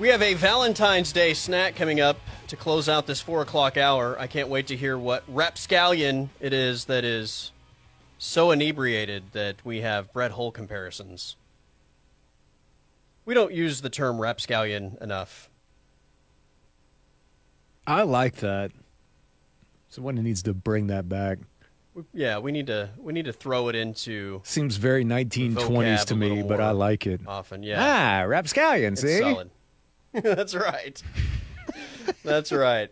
We have a Valentine's Day snack coming up to close out this four o'clock hour. I can't wait to hear what rapscallion it is that is so inebriated that we have bread hole comparisons. We don't use the term rapscallion enough. I like that. Someone needs to bring that back. Yeah, we need to we need to throw it into Seems very 1920s to me, but I like it. often. Yeah, Ah, rapscallion, it's see? solid. That's right. That's right.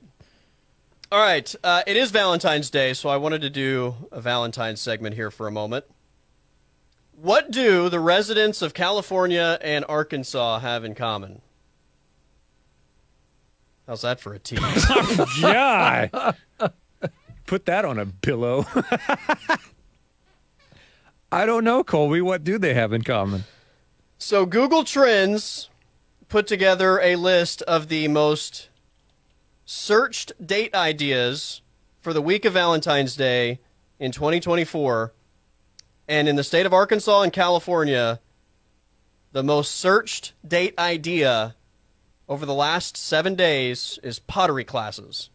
All right. Uh, it is Valentine's Day, so I wanted to do a Valentine's segment here for a moment. What do the residents of California and Arkansas have in common? How's that for a tease? God. Put that on a pillow. I don't know, Colby. What do they have in common? so, Google Trends put together a list of the most searched date ideas for the week of Valentine's Day in 2024. And in the state of Arkansas and California, the most searched date idea over the last seven days is pottery classes.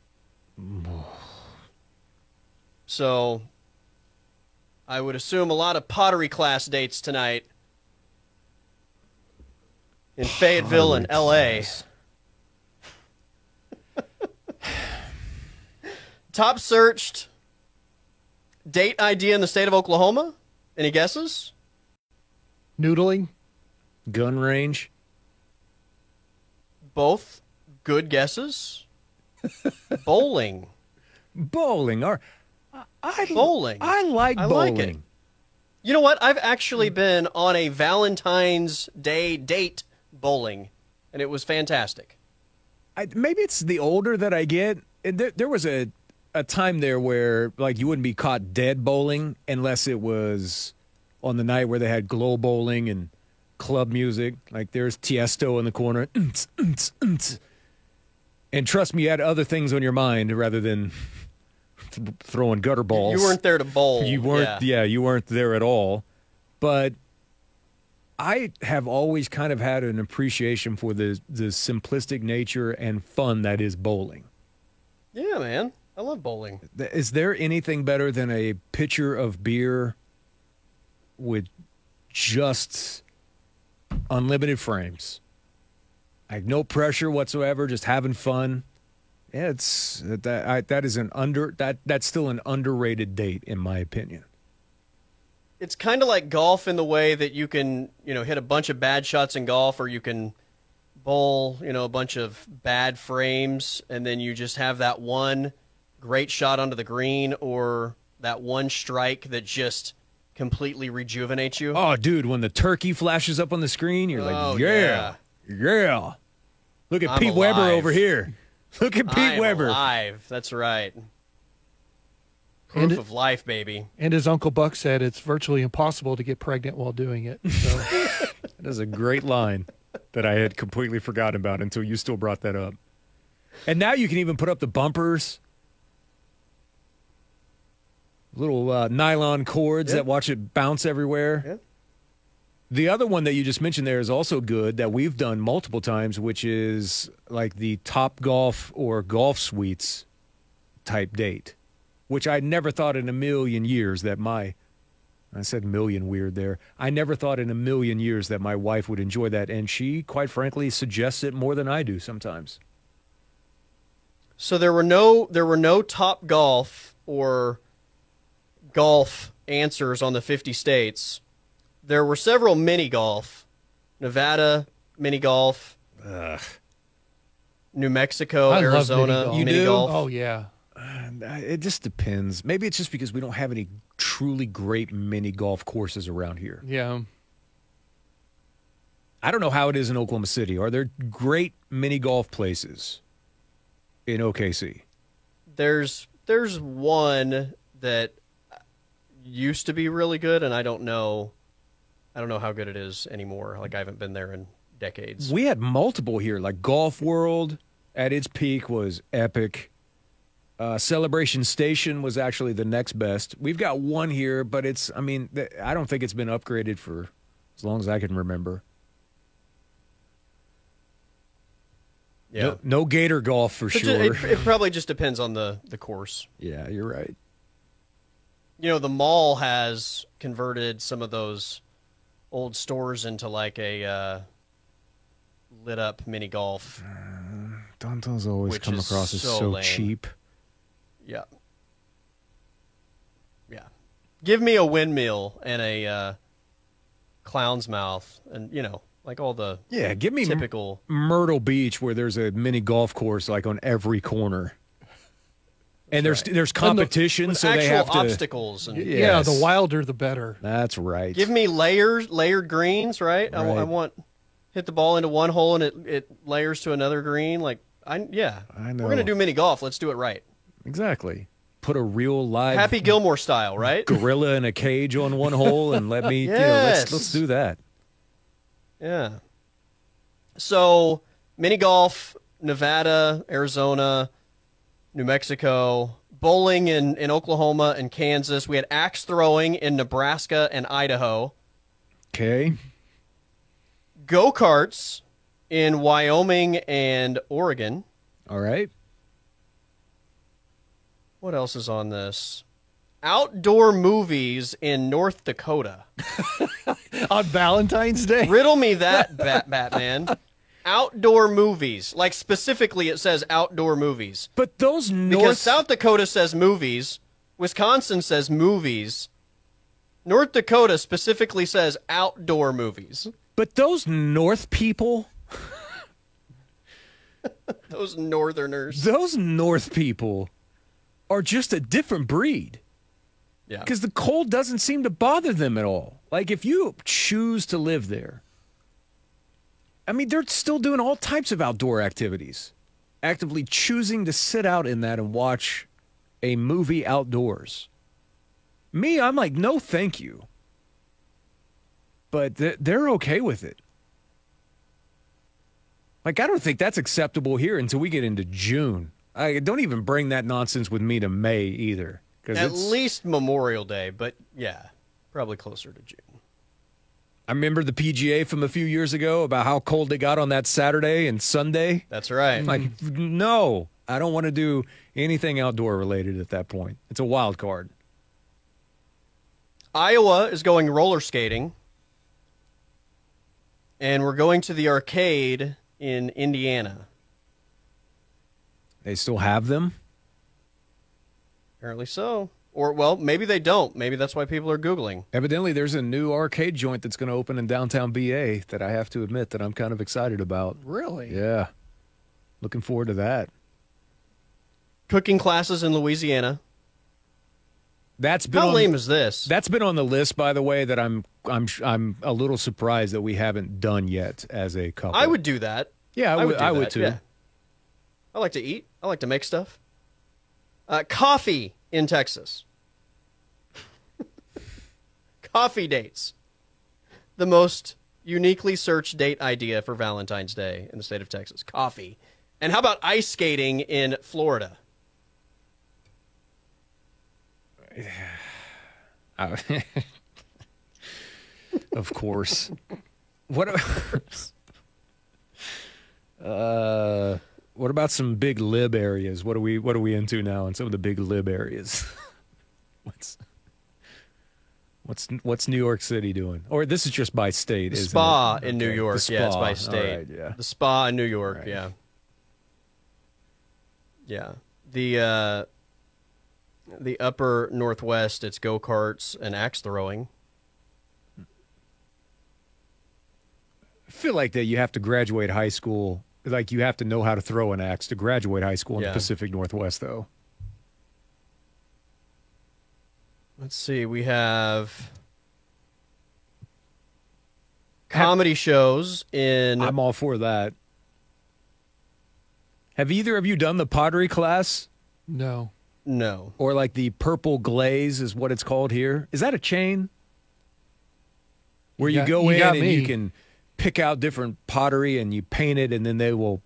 So I would assume a lot of pottery class dates tonight in Fayetteville and LA. Top searched date idea in the state of Oklahoma? Any guesses? Noodling. Gun range? Both good guesses. Bowling. Bowling. Or, I, I, Bowling. I like I bowling. like it. You know what? I've actually been on a Valentine's Day date bowling, and it was fantastic. I, maybe it's the older that I get. and There, there was a a time there where like you wouldn't be caught dead bowling unless it was on the night where they had glow bowling and club music. Like there's Tiesto in the corner, and trust me, you had other things on your mind rather than th- throwing gutter balls. You weren't there to bowl. You weren't, Yeah. yeah, you weren't there at all. But I have always kind of had an appreciation for the the simplistic nature and fun that is bowling. Yeah, man. I love bowling. Is there anything better than a pitcher of beer with just unlimited frames? Like no pressure whatsoever, just having fun. Yeah, it's that I, that is an under that that's still an underrated date in my opinion. It's kind of like golf in the way that you can, you know, hit a bunch of bad shots in golf, or you can bowl, you know, a bunch of bad frames, and then you just have that one great shot onto the green, or that one strike that just completely rejuvenates you. Oh, dude, when the turkey flashes up on the screen, you're like, Oh, yeah, yeah. Look at I'm Pete Weber over here. Look at Pete Weber. alive. That's right. Proof And it- of life, baby. And as Uncle Buck said, it's virtually impossible to get pregnant while doing it. So That is a great line that I had completely forgotten about until you still brought that up. And now you can even put up the bumpers, little uh, nylon cords Yeah. that watch it bounce everywhere. Yeah. The other one that you just mentioned there is also good that we've done multiple times, which is like the Top Golf or Golf Suites type date, which I never thought in a million years that my I said million weird there. I never thought in a million years that my wife would enjoy that, and she, quite frankly, suggests it more than I do sometimes. So there were no there were no top golf or golf answers on the 50 states. There were several mini golf. Nevada mini golf, New Mexico, I love Arizona mini golf. You mini do? golf. oh yeah, And I- Uh, it just depends. Maybe it's just because we don't have any truly great mini golf courses around here. yeah. I don't know how it is in Oklahoma City. Are there great mini golf places in OKC? There's there's one that used to be really good and I don't know I don't know how good it is anymore. Like I haven't been there in decades. We had multiple here, like Golf World at its peak was epic. Uh, Celebration Station was actually the next best. We've got one here, but it's, I mean, th- I don't think it's been upgraded for as long as I can remember. Yeah. No, no gator golf for But sure. It, it probably just depends on the, the course. yeah, you're right. You know, the mall has converted some of those old stores into like a uh, lit up mini golf. Dante's always come across as so so lame. cheap. Yeah. Yeah. Give me a windmill and a uh, clown's mouth and, you know, like all the Yeah, give me typical. Myrtle Beach where there's a mini golf course like on every corner. And there's right. there's competition, with so they have to. obstacles. And, Yeah, the wilder the better. That's right. Give me layers, layered greens, right? I, I want hit the ball into one hole and it, it layers to another green. Like I yeah, I know. We're gonna do mini golf. Let's do it right. Exactly. Put a real live Happy Gilmore style, right? gorilla in a cage on one hole and let me. You know, let's Yes. let's do that. Yeah. So mini golf, Nevada, Arizona, New Mexico, bowling in, in Oklahoma and Kansas. We had axe throwing in Nebraska and Idaho. Okay. Go karts in Wyoming and Oregon. All right. What else is on this? Outdoor movies in North Dakota. On Valentine's Day? Riddle me that, Bat- Batman. Outdoor movies. Like specifically, it says outdoor movies. But those North Because South Dakota says movies, Wisconsin says movies, North Dakota specifically says outdoor movies. but those North people, Those northerners. those North people are just a different breed. Yeah. because the cold doesn't seem to bother them at all. Like if you choose to live there, I mean, they're still doing all types of outdoor activities, actively choosing to sit out in that and watch a movie outdoors. Me, I'm like, no, thank you. But th- they're okay with it. Like, I don't think that's acceptable here until we get into June. I don't even bring that nonsense with me to May either. At it's- least Memorial Day, but yeah, probably closer to June. I remember the PGA from a few years ago about how cold it got on that Saturday and Sunday. That's right. I'm Like, no, I don't want to do anything outdoor related at that point. It's a wild card. Iowa is going roller skating. And we're going to the arcade in Indiana. They still have them. Apparently so. Or, well, maybe they don't. Maybe that's why people are Googling. Evidently, there's a new arcade joint that's going to open in downtown BA that I have to admit that I'm kind of excited about. Really? Yeah. Looking forward to that. Cooking classes in Louisiana. That's been How on, lame is this? That's been on the list, by the way. That I'm I'm I'm a little surprised that we haven't done yet as a couple. I would do that. Yeah, I would. do I would too. yeah. I like to eat. I like to make stuff. Uh, coffee in Texas. coffee dates. The most uniquely searched date idea for Valentine's Day in the state of Texas. Coffee. And how about ice skating in Florida? Uh, of course. What? uh, what about some big lib areas? What are we What are we into now in some of the big lib areas? what's What's What's New York City doing? Or this is just by state, The spa it? in New York. The Yeah, it's spa. by state. right, yeah. The spa in New York. Right. Yeah. Yeah. The uh, the upper northwest, it's go karts and axe throwing. I feel like that you have to graduate high school. Like you have to know how to throw an axe to graduate high school in Yeah. the Pacific Northwest, though. Let's see. We have comedy shows in. I'm all for that. Have either of you done the pottery class? No. no. or like the purple glaze is what it's called here. Is that a chain? Where You you, got- go you in got and you can pick out different pottery and you paint it and then they will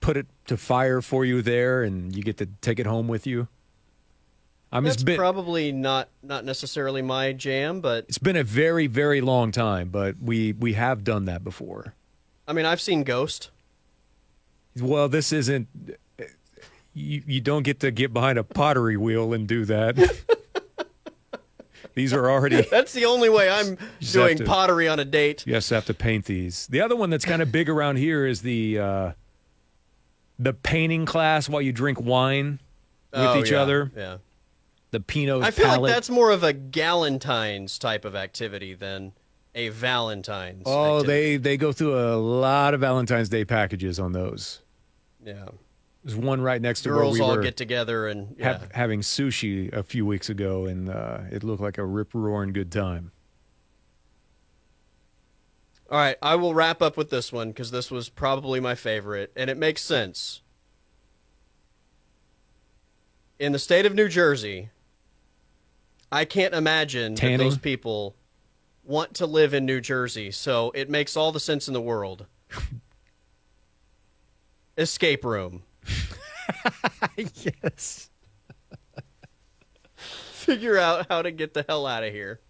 put it to fire for you there and you get to take it home with you. I mean, That's it's been probably not not necessarily my jam, but it's been a very very long time, but we we have done that before. I mean, I've seen Ghost. Well, this isn't. You, you don't get to get behind a pottery wheel and do that. these are already. That's the only way I'm doing to- pottery on a date. You just have to paint these. The other one that's kind of big around here is the uh, the painting class while you drink wine with Oh, each yeah, other. Yeah. The Pinot I feel palette. like that's more of a Galentine's type of activity than a Valentine's. Oh, activity. they they go through a lot of Valentine's Day packages on those. yeah. There's one right next to Girls where we all were get together and yeah. ha- having sushi a few weeks ago, and uh, it looked like a rip roaring good time. All right, I will wrap up with this one because this was probably my favorite, and it makes sense. In the state of New Jersey, I can't imagine that those people want to live in New Jersey, so it makes all the sense in the world. Escape room. yes. Figure out how to get the hell out of here.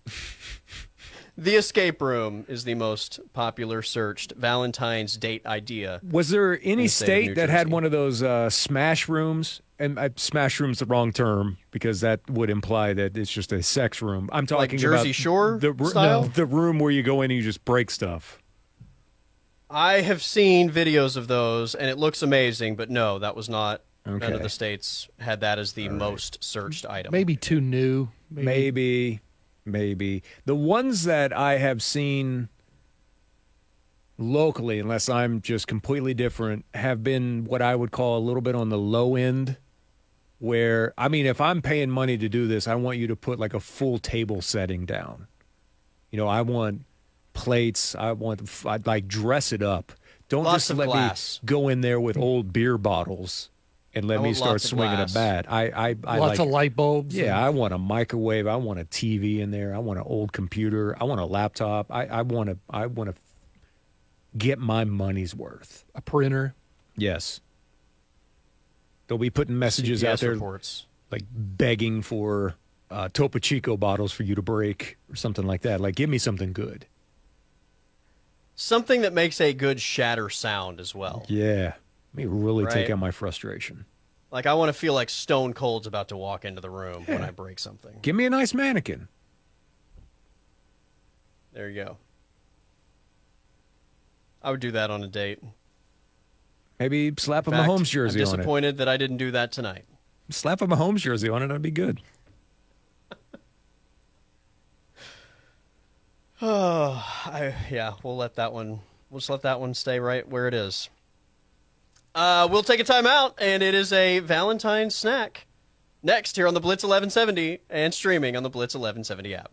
The escape room is the most popular searched Valentine's date idea. Was there any the state state that had one of those uh, smash rooms? And uh, smash room's the wrong term because that would imply that it's just a sex room. I'm talking about Jersey about Shore the, style? no, the room where you go in and you just break stuff. I have seen videos of those, and it looks amazing. But no, that was not. Okay. None Okay. of the states had that as the most searched item. Maybe too new. Maybe. Maybe, maybe the ones that I have seen locally, unless I'm just completely different, have been what I would call a little bit on the low end. Where I mean, if I'm paying money to do this, I want you to put like a full table setting down. You know, I want plates. I want I'd like dress it up. Don't Lots just let glass. me go in there with old beer bottles and let me start lots of swinging a bat. I I, I Lots like of light bulbs. yeah, and I want a microwave. I want a TV in there. I want an old computer. I want a laptop. I, I want to. I want to get my money's worth. a printer. Yes. They'll be putting messages CPS out there reports. like begging for uh, Topo Chico bottles for you to break or something like that. Like, give me something good. Something that makes a good shatter sound as well. Yeah. Let me really take out my frustration. Like I want to feel like Stone Cold's about to walk into the room when I break something. Give me a nice mannequin. There you go. I would do that on a date. Maybe slap a fact, Mahomes jersey I'm on it. disappointed that I didn't do that tonight. Slap a Mahomes jersey on it. I'd be good. Oh, I, yeah, we'll let that one. We'll just let that one stay right where it is. Uh, we'll take a time out, and it is a Valentine's snack. Next, here on the Blitz 1170 and streaming on the Blitz 1170 app.